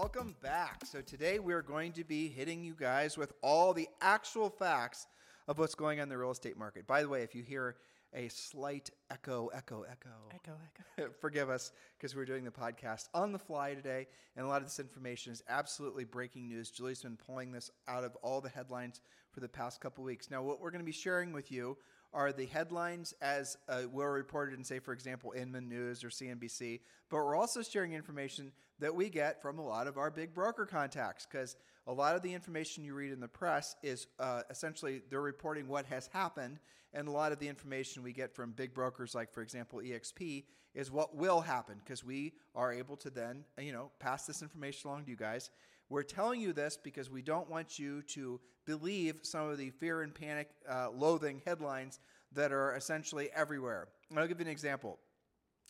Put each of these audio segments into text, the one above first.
Welcome back. So, today we're going to be hitting you guys with all the actual facts of what's going on in the real estate market. By the way, if you hear a slight echo, echo, echo, Echo, echo. forgive us because we're doing the podcast on the fly today. And a lot of this information is absolutely breaking news. Julie's been pulling this out of all the headlines for the past couple weeks. Now, what we're going to be sharing with you are the headlines as uh, were reported in, say, for example, Inman News or CNBC. But we're also sharing information that we get from a lot of our big broker contacts because a lot of the information you read in the press is uh, essentially they're reporting what has happened, and a lot of the information we get from big brokers, like for example EXP, is what will happen because we are able to then you know pass this information along to you guys. We're telling you this because we don't want you to believe some of the fear and panic, uh, loathing headlines that are essentially everywhere. I'll give you an example.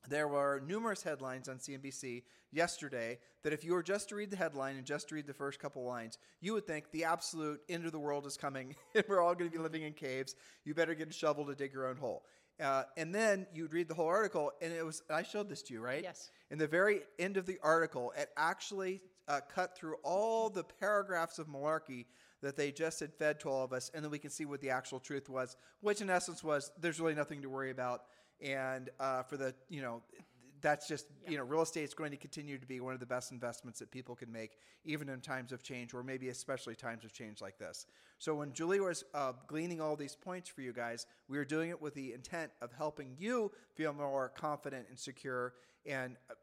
There were numerous headlines on CNBC yesterday that if you were just to read the headline and just to read the first couple lines, you would think the absolute end of the world is coming and we're all going to be living in caves. You better get a shovel to dig your own hole. Uh, and then you'd read the whole article, and it was, I showed this to you, right? Yes. In the very end of the article, it actually uh, cut through all the paragraphs of malarkey that they just had fed to all of us, and then we can see what the actual truth was, which in essence was there's really nothing to worry about. And uh, for the, you know, that's just, you know, real estate is going to continue to be one of the best investments that people can make, even in times of change, or maybe especially times of change like this. So when Julie was uh, gleaning all these points for you guys, we were doing it with the intent of helping you feel more confident and secure and uh,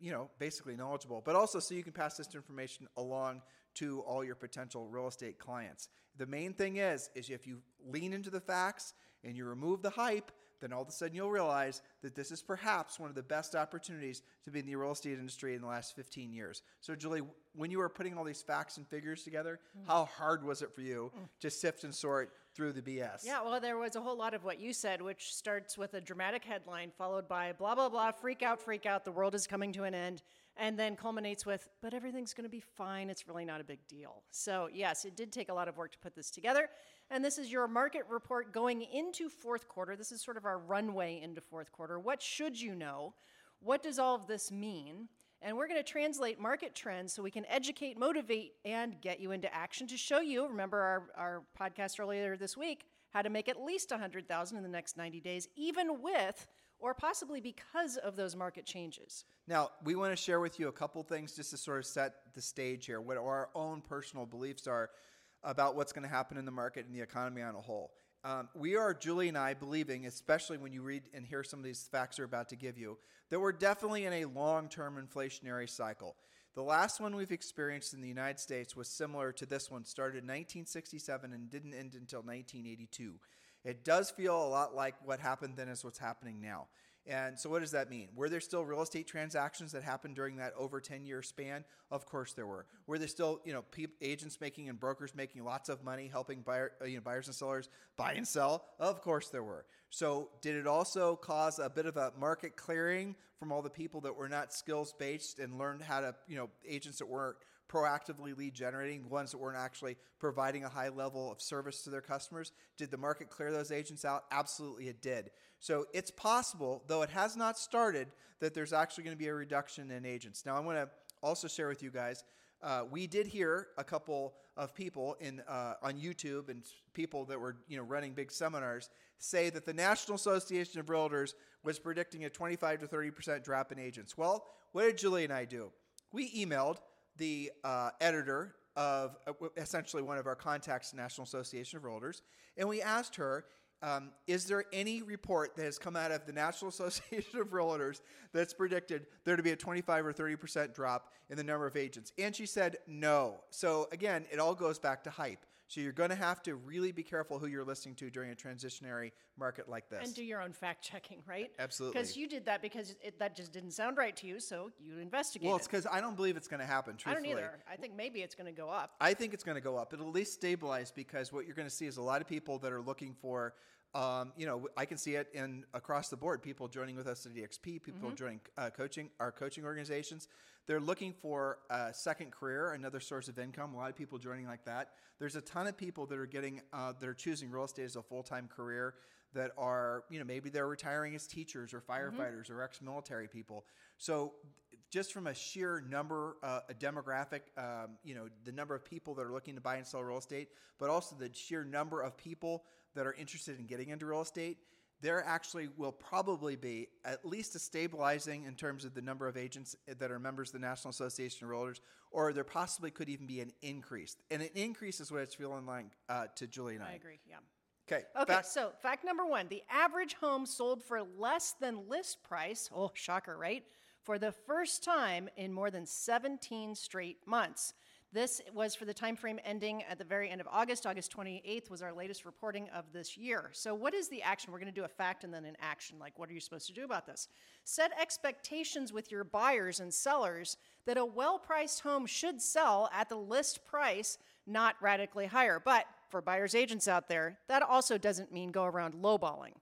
you know, basically knowledgeable, but also so you can pass this information along to all your potential real estate clients. The main thing is, is if you lean into the facts and you remove the hype, then all of a sudden you'll realize that this is perhaps one of the best opportunities to be in the real estate industry in the last 15 years. So, Julie, when you were putting all these facts and figures together, mm-hmm. how hard was it for you mm. to sift and sort through the BS? Yeah, well, there was a whole lot of what you said, which starts with a dramatic headline followed by blah, blah, blah, freak out, freak out, the world is coming to an end, and then culminates with, but everything's going to be fine. It's really not a big deal. So, yes, it did take a lot of work to put this together. And this is your market report going into fourth quarter. This is sort of our runway into fourth quarter. What should you know? What does all of this mean? And we're going to translate market trends so we can educate, motivate, and get you into action to show you. Remember our, our podcast earlier this week how to make at least 100,000 in the next 90 days, even with or possibly because of those market changes. Now, we want to share with you a couple things just to sort of set the stage here, what our own personal beliefs are about what's going to happen in the market and the economy on a whole. Um, we are, Julie and I, believing, especially when you read and hear some of these facts we're about to give you, that we're definitely in a long term inflationary cycle. The last one we've experienced in the United States was similar to this one, started in 1967 and didn't end until 1982. It does feel a lot like what happened then is what's happening now. And so, what does that mean? Were there still real estate transactions that happened during that over 10 year span? Of course there were. Were there still, you know, agents making and brokers making lots of money helping buyer, uh, you know, buyers and sellers buy and sell? Of course there were. So, did it also cause a bit of a market clearing from all the people that were not skills based and learned how to, you know, agents that weren't proactively lead generating, ones that weren't actually providing a high level of service to their customers. Did the market clear those agents out? Absolutely, it did. So it's possible, though it has not started, that there's actually going to be a reduction in agents. Now, I want to also share with you guys. Uh, we did hear a couple of people in uh, on YouTube and people that were you know running big seminars say that the National Association of Realtors was predicting a 25 to 30 percent drop in agents. Well, what did Julie and I do? We emailed the uh, editor of uh, essentially one of our contacts, National Association of Realtors, and we asked her, um, is there any report that has come out of the National Association of Realtors that's predicted there to be a 25 or 30% drop in the number of agents? And she said no. So again, it all goes back to hype. So you're going to have to really be careful who you're listening to during a transitionary market like this. And do your own fact checking, right? Absolutely. Because you did that because it, that just didn't sound right to you, so you investigated. well, it's because I don't believe it's going to happen. I Truthfully, don't either. I think maybe it's going to go up. I think it's going to go up. It'll at least stabilize because what you're going to see is a lot of people that are looking for. Um, you know, I can see it in across the board. People joining with us at EXP, people joining uh, coaching our coaching organizations. They're looking for a second career, another source of income. A lot of people joining like that. There's a ton of people that are getting uh, that are choosing real estate as a full time career. That are you know maybe they're retiring as teachers or firefighters or ex military people. So just from a sheer number, uh, a demographic, um, you know, the number of people that are looking to buy and sell real estate, but also the sheer number of people that are interested in getting into real estate, there actually will probably be at least a stabilizing in terms of the number of agents that are members of the National Association of Realtors, or there possibly could even be an increase. And an increase is what it's feeling like uh, to Julie and I. I agree. Yeah. Okay. Okay, back- so fact number one the average home sold for less than list price. Oh, shocker, right? For the first time in more than 17 straight months. This was for the time frame ending at the very end of August. August 28th was our latest reporting of this year. So, what is the action? We're going to do a fact and then an action. Like, what are you supposed to do about this? Set expectations with your buyers and sellers that a well priced home should sell at the list price, not radically higher. But for buyers agents out there, that also doesn't mean go around lowballing.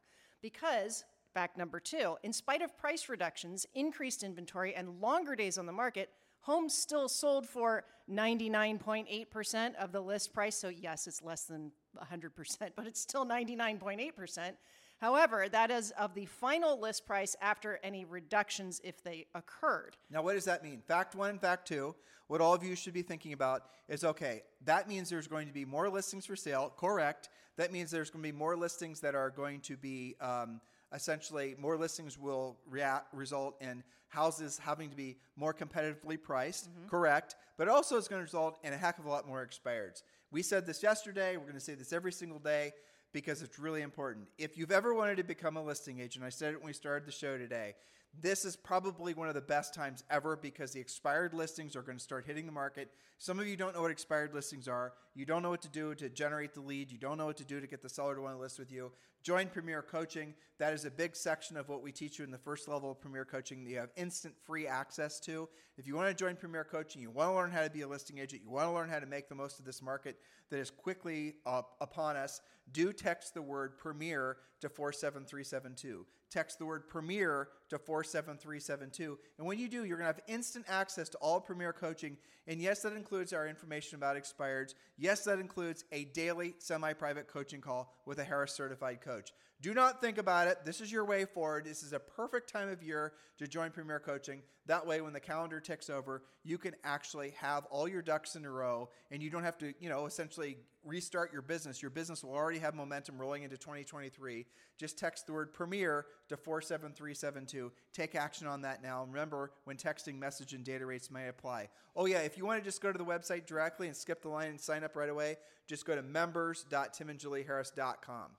Because, fact number two, in spite of price reductions, increased inventory, and longer days on the market, homes still sold for 99.8% of the list price. So, yes, it's less than 100%, but it's still 99.8%. However, that is of the final list price after any reductions if they occurred. Now, what does that mean? Fact one and fact two, what all of you should be thinking about is okay, that means there's going to be more listings for sale. Correct. That means there's going to be more listings that are going to be um, essentially more listings will rea- result in houses having to be more competitively priced. Mm-hmm. Correct. But also, it's going to result in a heck of a lot more expireds. We said this yesterday. We're going to say this every single day because it's really important. If you've ever wanted to become a listing agent, I said it when we started the show today. This is probably one of the best times ever because the expired listings are going to start hitting the market. Some of you don't know what expired listings are. You don't know what to do to generate the lead. You don't know what to do to get the seller to want to list with you. Join Premier Coaching. That is a big section of what we teach you in the first level of Premier Coaching that you have instant free access to. If you want to join Premier Coaching, you want to learn how to be a listing agent, you want to learn how to make the most of this market that is quickly upon us, do text the word Premier to 47372. Text the word Premier to 47372. And when you do, you're going to have instant access to all Premier Coaching. And yes, that includes our information about expireds. Yes, that includes a daily semi private coaching call with a Harris certified coach. Do not think about it. This is your way forward. This is a perfect time of year to join Premier Coaching. That way, when the calendar ticks over, you can actually have all your ducks in a row and you don't have to, you know, essentially restart your business. Your business will already have momentum rolling into 2023. Just text the word Premier to 47372. Take action on that now. Remember, when texting, message and data rates may apply. Oh, yeah, if you want to just go to the website directly and skip the line and sign up right away, just go to members.timandjulieharris.com.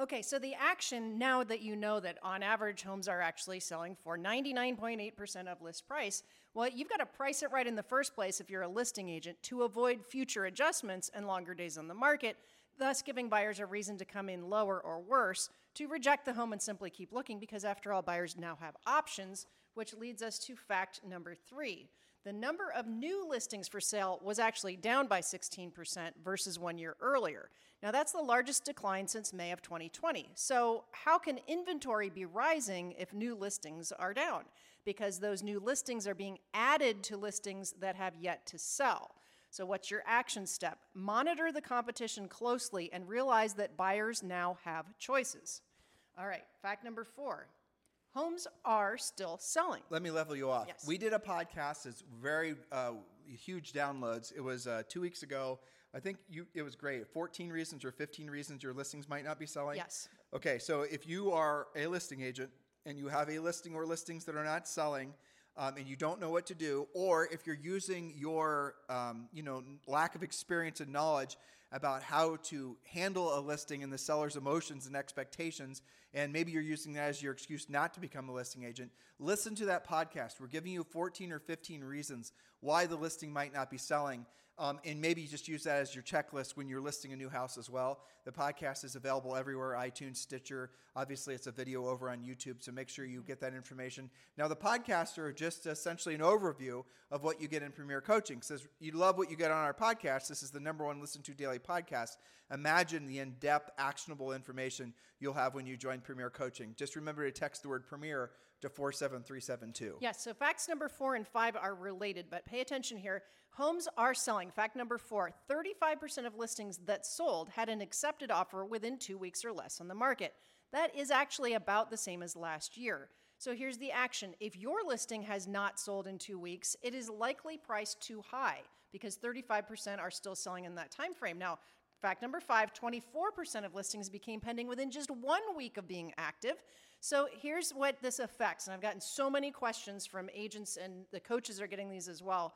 Okay, so the action now that you know that on average homes are actually selling for 99.8% of list price, well, you've got to price it right in the first place if you're a listing agent to avoid future adjustments and longer days on the market, thus giving buyers a reason to come in lower or worse to reject the home and simply keep looking because, after all, buyers now have options, which leads us to fact number three. The number of new listings for sale was actually down by 16% versus one year earlier. Now, that's the largest decline since May of 2020. So, how can inventory be rising if new listings are down? Because those new listings are being added to listings that have yet to sell. So, what's your action step? Monitor the competition closely and realize that buyers now have choices. All right, fact number four homes are still selling. Let me level you off. Yes. We did a podcast. It's very uh, huge downloads. It was uh, two weeks ago. I think you. It was great. 14 reasons or 15 reasons your listings might not be selling. Yes. Okay, so if you are a listing agent and you have a listing or listings that are not selling, um, and you don't know what to do, or if you're using your, um, you know, lack of experience and knowledge about how to handle a listing and the seller's emotions and expectations, and maybe you're using that as your excuse not to become a listing agent, listen to that podcast. We're giving you 14 or 15 reasons why the listing might not be selling. Um, and maybe just use that as your checklist when you're listing a new house as well. The podcast is available everywhere iTunes, Stitcher. Obviously, it's a video over on YouTube, so make sure you get that information. Now, the podcasts are just essentially an overview of what you get in Premier Coaching. Says you love what you get on our podcast. This is the number one listen to daily podcast. Imagine the in depth, actionable information you'll have when you join Premier Coaching. Just remember to text the word Premier to 47372. Yes, so facts number four and five are related, but pay attention here. Homes are selling. Fact number four 35% of listings that sold had an accepted offer within two weeks or less on the market. That is actually about the same as last year. So here's the action. If your listing has not sold in two weeks, it is likely priced too high because 35% are still selling in that time frame. Now, fact number five 24% of listings became pending within just one week of being active. So here's what this affects, and I've gotten so many questions from agents, and the coaches are getting these as well.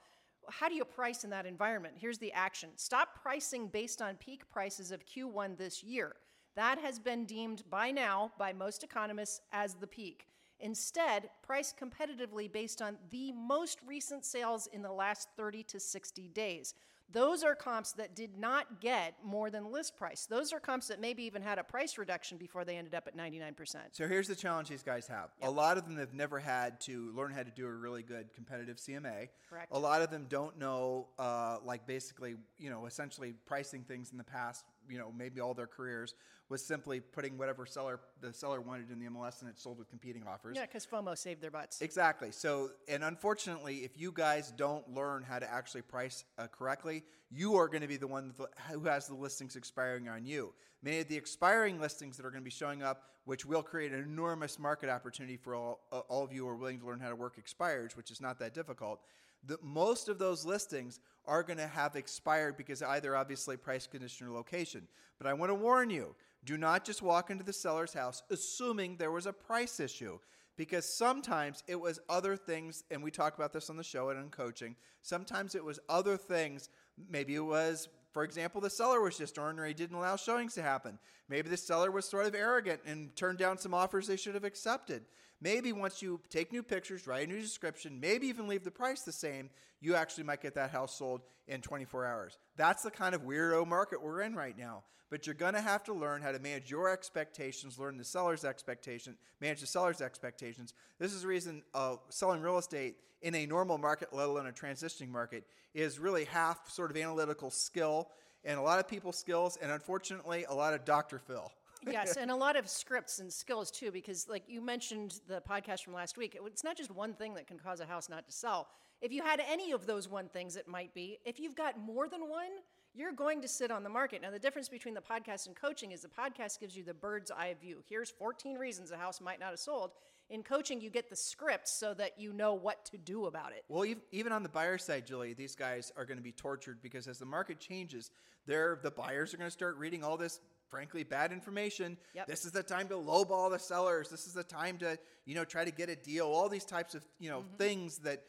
How do you price in that environment? Here's the action stop pricing based on peak prices of Q1 this year. That has been deemed by now by most economists as the peak. Instead, price competitively based on the most recent sales in the last 30 to 60 days. Those are comps that did not get more than list price. Those are comps that maybe even had a price reduction before they ended up at 99%. So here's the challenge these guys have. Yep. A lot of them have never had to learn how to do a really good competitive CMA. Correct. A lot of them don't know, uh, like basically, you know, essentially pricing things in the past, you know, maybe all their careers was simply putting whatever seller the seller wanted in the MLS and it sold with competing offers. Yeah, because FOMO saved their butts. Exactly. So, and unfortunately, if you guys don't learn how to actually price uh, correctly, you are going to be the one who has the listings expiring on you. Many of the expiring listings that are going to be showing up, which will create an enormous market opportunity for all, uh, all of you who are willing to learn how to work expires, which is not that difficult. The, most of those listings are going to have expired because either obviously price, condition, or location. But I want to warn you do not just walk into the seller's house assuming there was a price issue because sometimes it was other things, and we talk about this on the show and in coaching. Sometimes it was other things. Maybe it was, for example, the seller was just ornery, didn't allow showings to happen. Maybe the seller was sort of arrogant and turned down some offers they should have accepted. Maybe once you take new pictures, write a new description, maybe even leave the price the same, you actually might get that house sold in 24 hours. That's the kind of weirdo market we're in right now. But you're going to have to learn how to manage your expectations, learn the seller's expectation, manage the seller's expectations. This is the reason uh, selling real estate in a normal market, let alone a transitioning market, is really half sort of analytical skill and a lot of people skills, and unfortunately, a lot of Dr. Phil. Yes, and a lot of scripts and skills too, because like you mentioned the podcast from last week, it's not just one thing that can cause a house not to sell. If you had any of those one things, it might be. If you've got more than one, you're going to sit on the market. Now, the difference between the podcast and coaching is the podcast gives you the bird's eye view. Here's 14 reasons a house might not have sold. In coaching, you get the script so that you know what to do about it. Well, even on the buyer side, Julie, these guys are going to be tortured because as the market changes, they're, the buyers are going to start reading all this frankly bad information. Yep. This is the time to lowball the sellers. This is the time to you know try to get a deal. All these types of you know mm-hmm. things that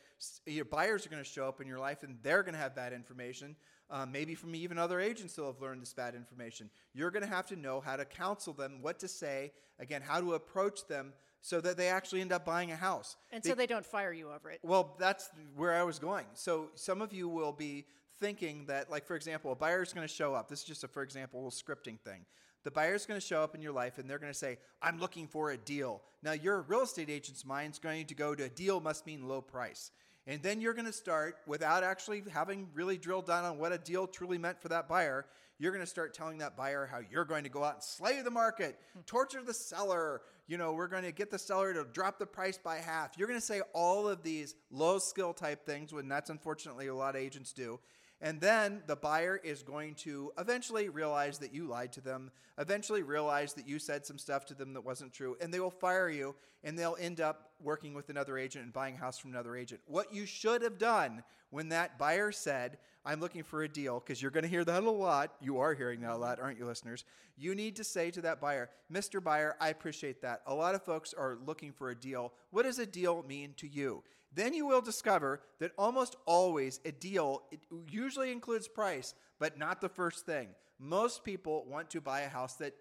your buyers are going to show up in your life, and they're going to have bad information um, maybe from even other agents who have learned this bad information. You're going to have to know how to counsel them, what to say, again, how to approach them so that they actually end up buying a house. And so they don't fire you over it. Well, that's where I was going. So some of you will be thinking that, like, for example, a buyer is going to show up. This is just a, for example, a scripting thing. The buyer is going to show up in your life and they're going to say, I'm looking for a deal. Now, your real estate agent's mind is going to go to a deal must mean low price. And then you're going to start, without actually having really drilled down on what a deal truly meant for that buyer, you're going to start telling that buyer how you're going to go out and slay the market, hmm. torture the seller. You know, we're going to get the seller to drop the price by half. You're going to say all of these low skill type things, when that's unfortunately a lot of agents do. And then the buyer is going to eventually realize that you lied to them, eventually realize that you said some stuff to them that wasn't true, and they will fire you and they'll end up working with another agent and buying a house from another agent. What you should have done when that buyer said, I'm looking for a deal, because you're going to hear that a lot. You are hearing that a lot, aren't you, listeners? You need to say to that buyer, Mr. Buyer, I appreciate that. A lot of folks are looking for a deal. What does a deal mean to you? Then you will discover that almost always a deal usually includes price, but not the first thing. Most people want to buy a house that,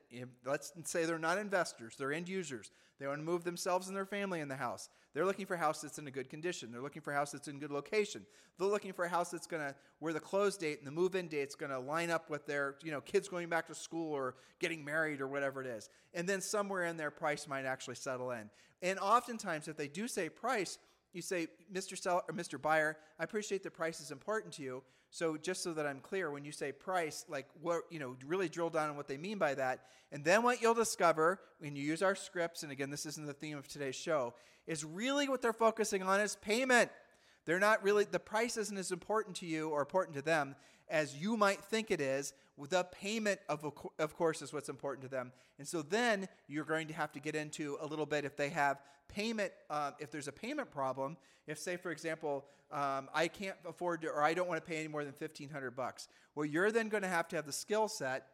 let's say they're not investors, they're end users. They want to move themselves and their family in the house. They're looking for a house that's in a good condition. They're looking for a house that's in good location. They're looking for a house that's going to, where the close date and the move in date's going to line up with their, you know, kids going back to school or getting married or whatever it is. And then somewhere in their price might actually settle in. And oftentimes, if they do say price, you say, Mr. Seller or Mr. Buyer, I appreciate the price is important to you. So just so that I'm clear, when you say price, like what you know, really drill down on what they mean by that. And then what you'll discover when you use our scripts, and again, this isn't the theme of today's show, is really what they're focusing on is payment. They're not really the price isn't as important to you or important to them as you might think it is. The payment of of course is what's important to them, and so then you're going to have to get into a little bit if they have payment. Uh, if there's a payment problem, if say for example um, I can't afford to or I don't want to pay any more than fifteen hundred bucks, well you're then going to have to have the skill set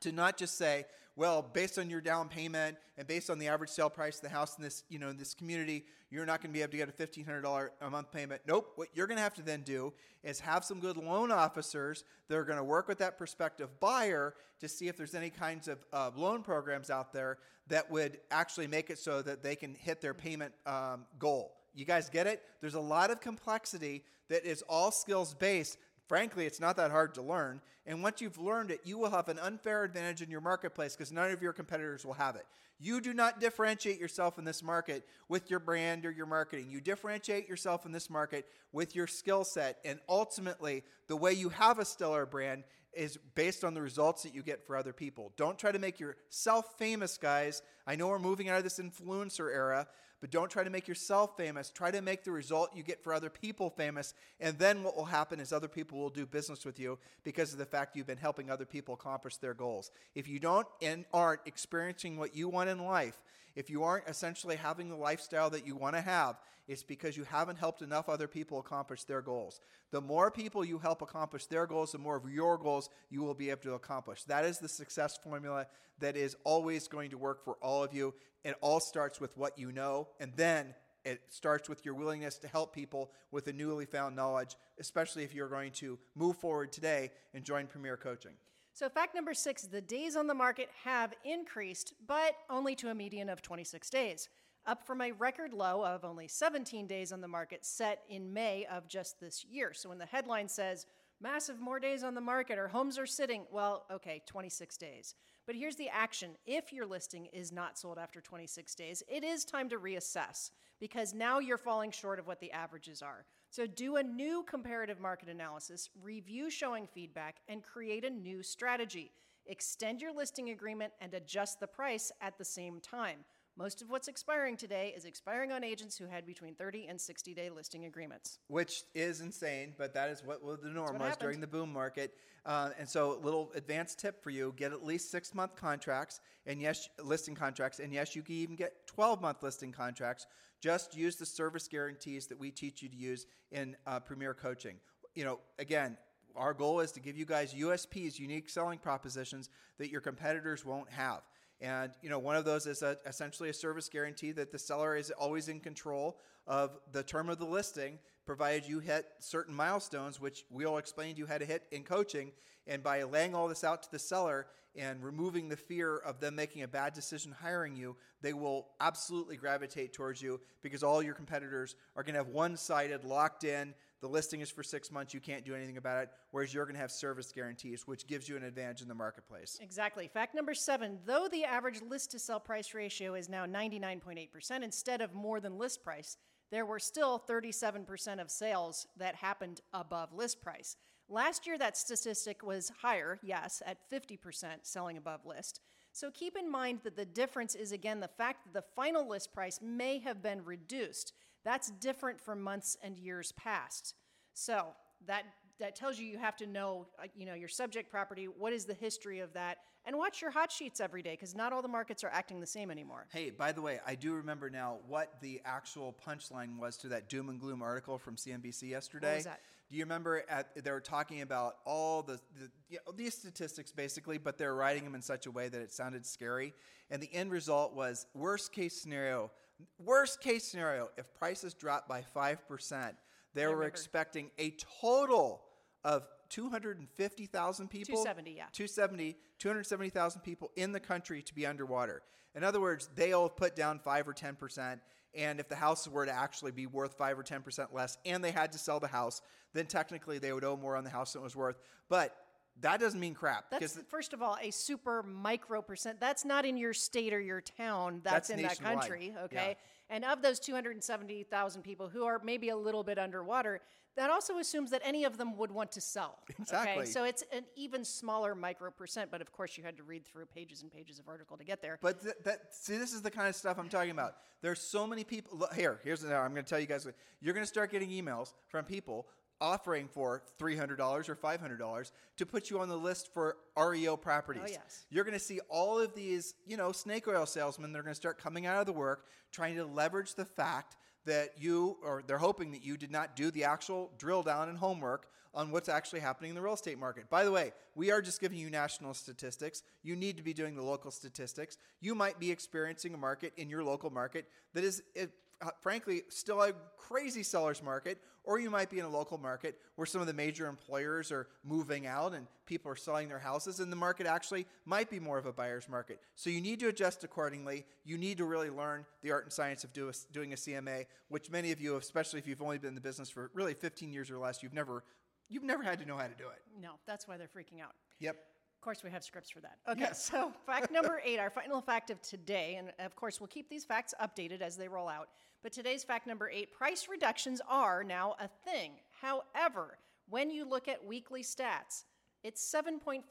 to not just say, well, based on your down payment and based on the average sale price of the house in this, you know, in this community, you're not going to be able to get a $1,500 a month payment. Nope. What you're going to have to then do is have some good loan officers that are going to work with that prospective buyer to see if there's any kinds of uh, loan programs out there that would actually make it so that they can hit their payment um, goal. You guys get it? There's a lot of complexity that is all skills based Frankly, it's not that hard to learn. And once you've learned it, you will have an unfair advantage in your marketplace because none of your competitors will have it. You do not differentiate yourself in this market with your brand or your marketing. You differentiate yourself in this market with your skill set. And ultimately, the way you have a stellar brand is based on the results that you get for other people. Don't try to make yourself famous, guys. I know we're moving out of this influencer era, but don't try to make yourself famous. Try to make the result you get for other people famous. And then what will happen is other people will do business with you because of the fact you've been helping other people accomplish their goals. If you don't and aren't experiencing what you want in life, if you aren't essentially having the lifestyle that you want to have, it's because you haven't helped enough other people accomplish their goals. The more people you help accomplish their goals, the more of your goals you will be able to accomplish. That is the success formula that is always going to work for all of you. It all starts with what you know, and then it starts with your willingness to help people with a newly found knowledge, especially if you're going to move forward today and join Premier Coaching. So, fact number six the days on the market have increased, but only to a median of 26 days up from a record low of only 17 days on the market set in May of just this year. So when the headline says, massive more days on the market or homes are sitting, well, okay, 26 days. But here's the action if your listing is not sold after 26 days, it is time to reassess because now you're falling short of what the averages are. So do a new comparative market analysis, review showing feedback, and create a new strategy. Extend your listing agreement and adjust the price at the same time. Most of what's expiring today is expiring on agents who had between 30 and 60 day listing agreements. Which is insane, but that is what the norm was happened. during the boom market. Uh, and so, a little advanced tip for you get at least six month contracts, and yes, listing contracts. And yes, you can even get 12 month listing contracts. Just use the service guarantees that we teach you to use in uh, Premier Coaching. You know, again, our goal is to give you guys USPs, unique selling propositions that your competitors won't have. And you know, one of those is a, essentially a service guarantee that the seller is always in control of the term of the listing, provided you hit certain milestones, which we'll explain you how to hit in coaching. And by laying all this out to the seller and removing the fear of them making a bad decision hiring you, they will absolutely gravitate towards you because all your competitors are going to have one-sided, locked in the listing is for six months. You can't do anything about it. Whereas you're going to have service guarantees, which gives you an advantage in the marketplace. Exactly. Fact number seven though the average list to sell price ratio is now 99.8% instead of more than list price, there were still 37% of sales that happened above list price. Last year, that statistic was higher, yes, at 50% selling above list. So keep in mind that the difference is again the fact that the final list price may have been reduced. That's different from months and years past. So that that tells you you have to know you know your subject property what is the history of that and watch your hot sheets every day because not all the markets are acting the same anymore hey by the way i do remember now what the actual punchline was to that doom and gloom article from cnbc yesterday what was that? do you remember at, they were talking about all the, the you know, these statistics basically but they're writing them in such a way that it sounded scary and the end result was worst case scenario Worst case scenario, if prices drop by 5%, they were expecting a total of 250,000 people. 270, yeah. 270, 270,000 people in the country to be underwater. In other words, they'll put down 5 or 10%. And if the house were to actually be worth 5 or 10% less and they had to sell the house, then technically they would owe more on the house than it was worth. But that doesn't mean crap. That's first of all a super micro percent. That's not in your state or your town. That's, That's in that country. Yeah. Okay. And of those 270,000 people who are maybe a little bit underwater, that also assumes that any of them would want to sell. Exactly. Okay. So it's an even smaller micro percent, but of course you had to read through pages and pages of article to get there. But th- that see, this is the kind of stuff I'm talking about. There's so many people. Look, here, here's now. I'm going to tell you guys. You're going to start getting emails from people offering for $300 or $500 to put you on the list for REO properties. Oh, yes. You're going to see all of these, you know, snake oil salesmen. They're going to start coming out of the work, trying to leverage the fact that you, or they're hoping that you did not do the actual drill down and homework on what's actually happening in the real estate market. By the way, we are just giving you national statistics. You need to be doing the local statistics. You might be experiencing a market in your local market that is, it, Uh, frankly, still a crazy seller's market, or you might be in a local market where some of the major employers are moving out and people are selling their houses, and the market actually might be more of a buyer's market. So you need to adjust accordingly. You need to really learn the art and science of do a, doing a CMA, which many of you, especially if you've only been in the business for really 15 years or less, you've never you've never had to know how to do it. no, that's why they're freaking out. Yep. Of course, we have scripts for that. Okay, Yes. so fact number eight, our final fact of today, and of course, we'll keep these facts updated as they roll out. But today's fact number eight price reductions are now a thing. However, when you look at weekly stats, it's 7.5%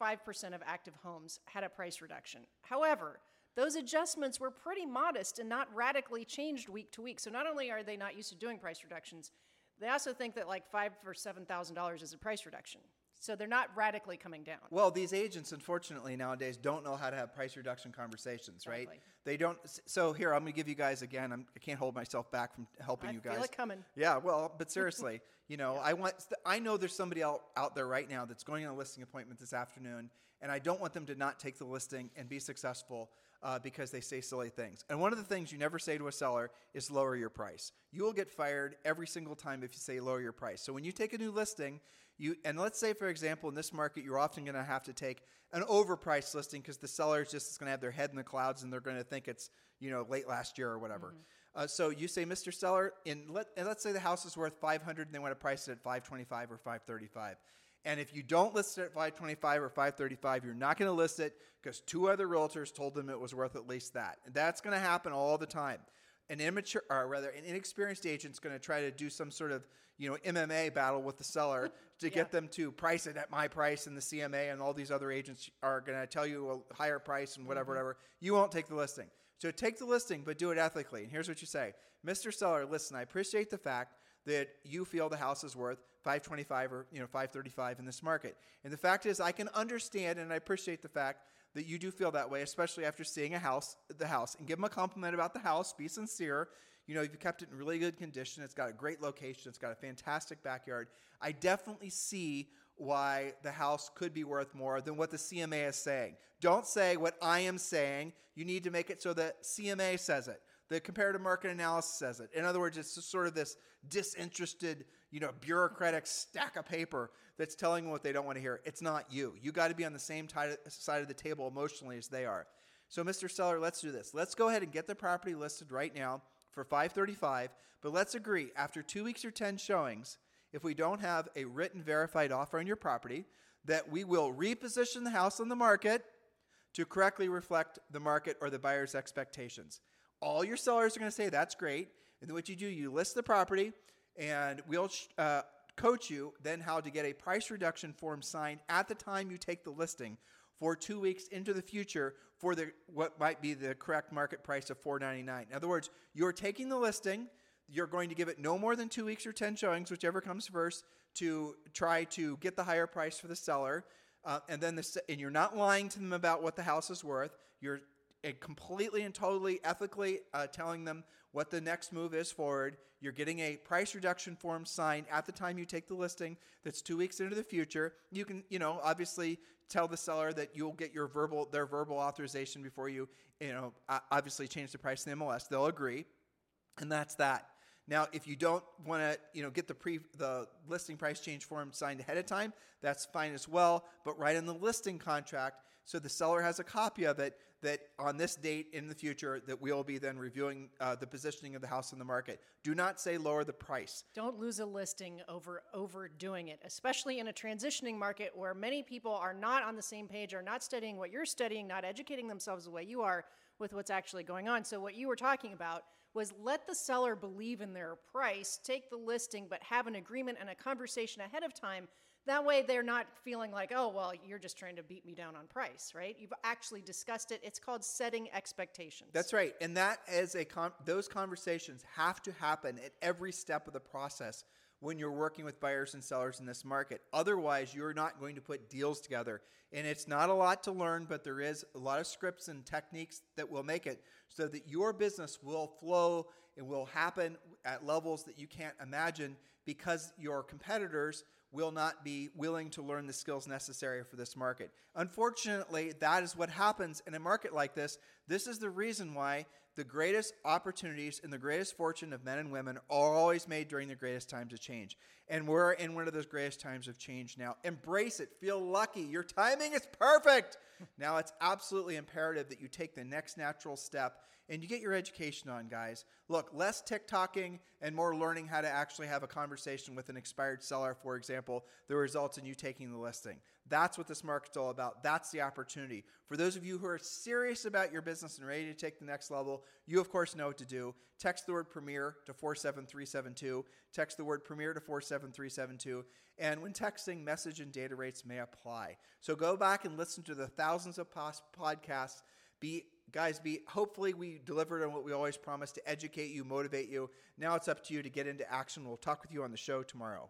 of active homes had a price reduction. However, those adjustments were pretty modest and not radically changed week to week. So not only are they not used to doing price reductions, they also think that like five or seven thousand dollars is a price reduction. So they're not radically coming down. Well, these agents, unfortunately, nowadays don't know how to have price reduction conversations, right? They don't. So here, I'm going to give you guys again. I'm, I can't hold myself back from helping I you guys. feel it coming. Yeah, well, but seriously, you know, I want. I know there's somebody out, out there right now that's going on a listing appointment this afternoon, and I don't want them to not take the listing and be successful uh, because they say silly things. And one of the things you never say to a seller is lower your price. You will get fired every single time if you say lower your price. So when you take a new listing, you and let's say for example in this market you're often going to have to take an overpriced listing because the seller is just going to have their head in the clouds and they're going to think it's you know late last year or whatever. Uh, so you say, Mr. Seller, in let and let's say the house is worth 500 and they want to price it at 525 or 535. And if you don't list it at 525 or 535, you're not going to list it because two other realtors told them it was worth at least that. And that's going to happen all the time. An immature, or rather, an inexperienced agent's going to try to do some sort of, you know, MMA battle with the seller to get them to price it at my price, and the CMA and all these other agents are going to tell you a higher price and whatever, mm-hmm. whatever. You won't take the listing. So take the listing, but do it ethically. And here's what you say, Mr. Seller, listen, I appreciate the fact that you feel the house is worth 525 or you know 535 in this market. And the fact is I can understand and I appreciate the fact that you do feel that way, especially after seeing a house, the house, and give them a compliment about the house. Be sincere. You know, you've kept it in really good condition. It's got a great location. It's got a fantastic backyard. I definitely see why the house could be worth more than what the CMA is saying. Don't say what I am saying. You need to make it so that CMA says it. The comparative market analysis says it. In other words, it's just sort of this disinterested, you know, bureaucratic stack of paper that's telling them what they don't want to hear. It's not you. You got to be on the same ti- side of the table emotionally as they are. So, Mr. Seller, let's do this. Let's go ahead and get the property listed right now for 535, but let's agree after 2 weeks or 10 showings, if we don't have a written verified offer on your property, that we will reposition the house on the market to correctly reflect the market or the buyer's expectations. All your sellers are going to say that's great, and then what you do, you list the property, and we'll uh, coach you then how to get a price reduction form signed at the time you take the listing for two weeks into the future for the what might be the correct market price of 499. in other words you're taking the listing you're going to give it no more than two weeks or 10 showings whichever comes first to try to get the higher price for the seller uh, and then the, and you're not lying to them about what the house is worth you're uh, completely and totally ethically uh, telling them what the next move is forward. You're getting a price reduction form signed at the time you take the listing. That's two weeks into the future. You can, you know, obviously tell the seller that you'll get your verbal, their verbal authorization before you, you know, obviously change the price in the MLS. They'll agree, and that's that. Now, if you don't want to, you know, get the pre the listing price change form signed ahead of time, that's fine as well. But write in the listing contract so the seller has a copy of it that on this date in the future that we'll be then reviewing uh, the positioning of the house in the market. Do not say lower the price. Don't lose a listing over overdoing it, especially in a transitioning market where many people are not on the same page, are not studying what you're studying, not educating themselves the way you are with what's actually going on. So what you were talking about was let the seller believe in their price, take the listing, but have an agreement and a conversation ahead of time. That way, they're not feeling like, oh, well, you're just trying to beat me down on price, right? You've actually discussed it. It's called setting expectations. That's right, and that is a con- those conversations have to happen at every step of the process when you're working with buyers and sellers in this market. Otherwise, you're not going to put deals together. And it's not a lot to learn, but there is a lot of scripts and techniques that will make it so that your business will flow and will happen at levels that you can't imagine because your competitors will not be willing to learn the skills necessary for this market. Unfortunately, that is what happens in a market like this. This is the reason why the greatest opportunities and the greatest fortune of men and women are always made during the greatest times of change. And we're in one of those greatest times of change now. Embrace it. Feel lucky. Your timing is perfect. Now it's absolutely imperative that you take the next natural step and you get your education on, guys. Look, less TikToking and more learning how to actually have a conversation with an expired seller, for example, that results in you taking the listing. That's what this market's all about. That's the opportunity. For those of you who are serious about your business and ready to take the next level, you of course know what to do. Text the word premier to 47372. Text the word premier to 47372. And when texting, message and data rates may apply. So go back and listen to the thousands of podcasts. Be guys, be hopefully we delivered on what we always promised to educate you, motivate you. Now it's up to you to get into action. We'll talk with you on the show tomorrow.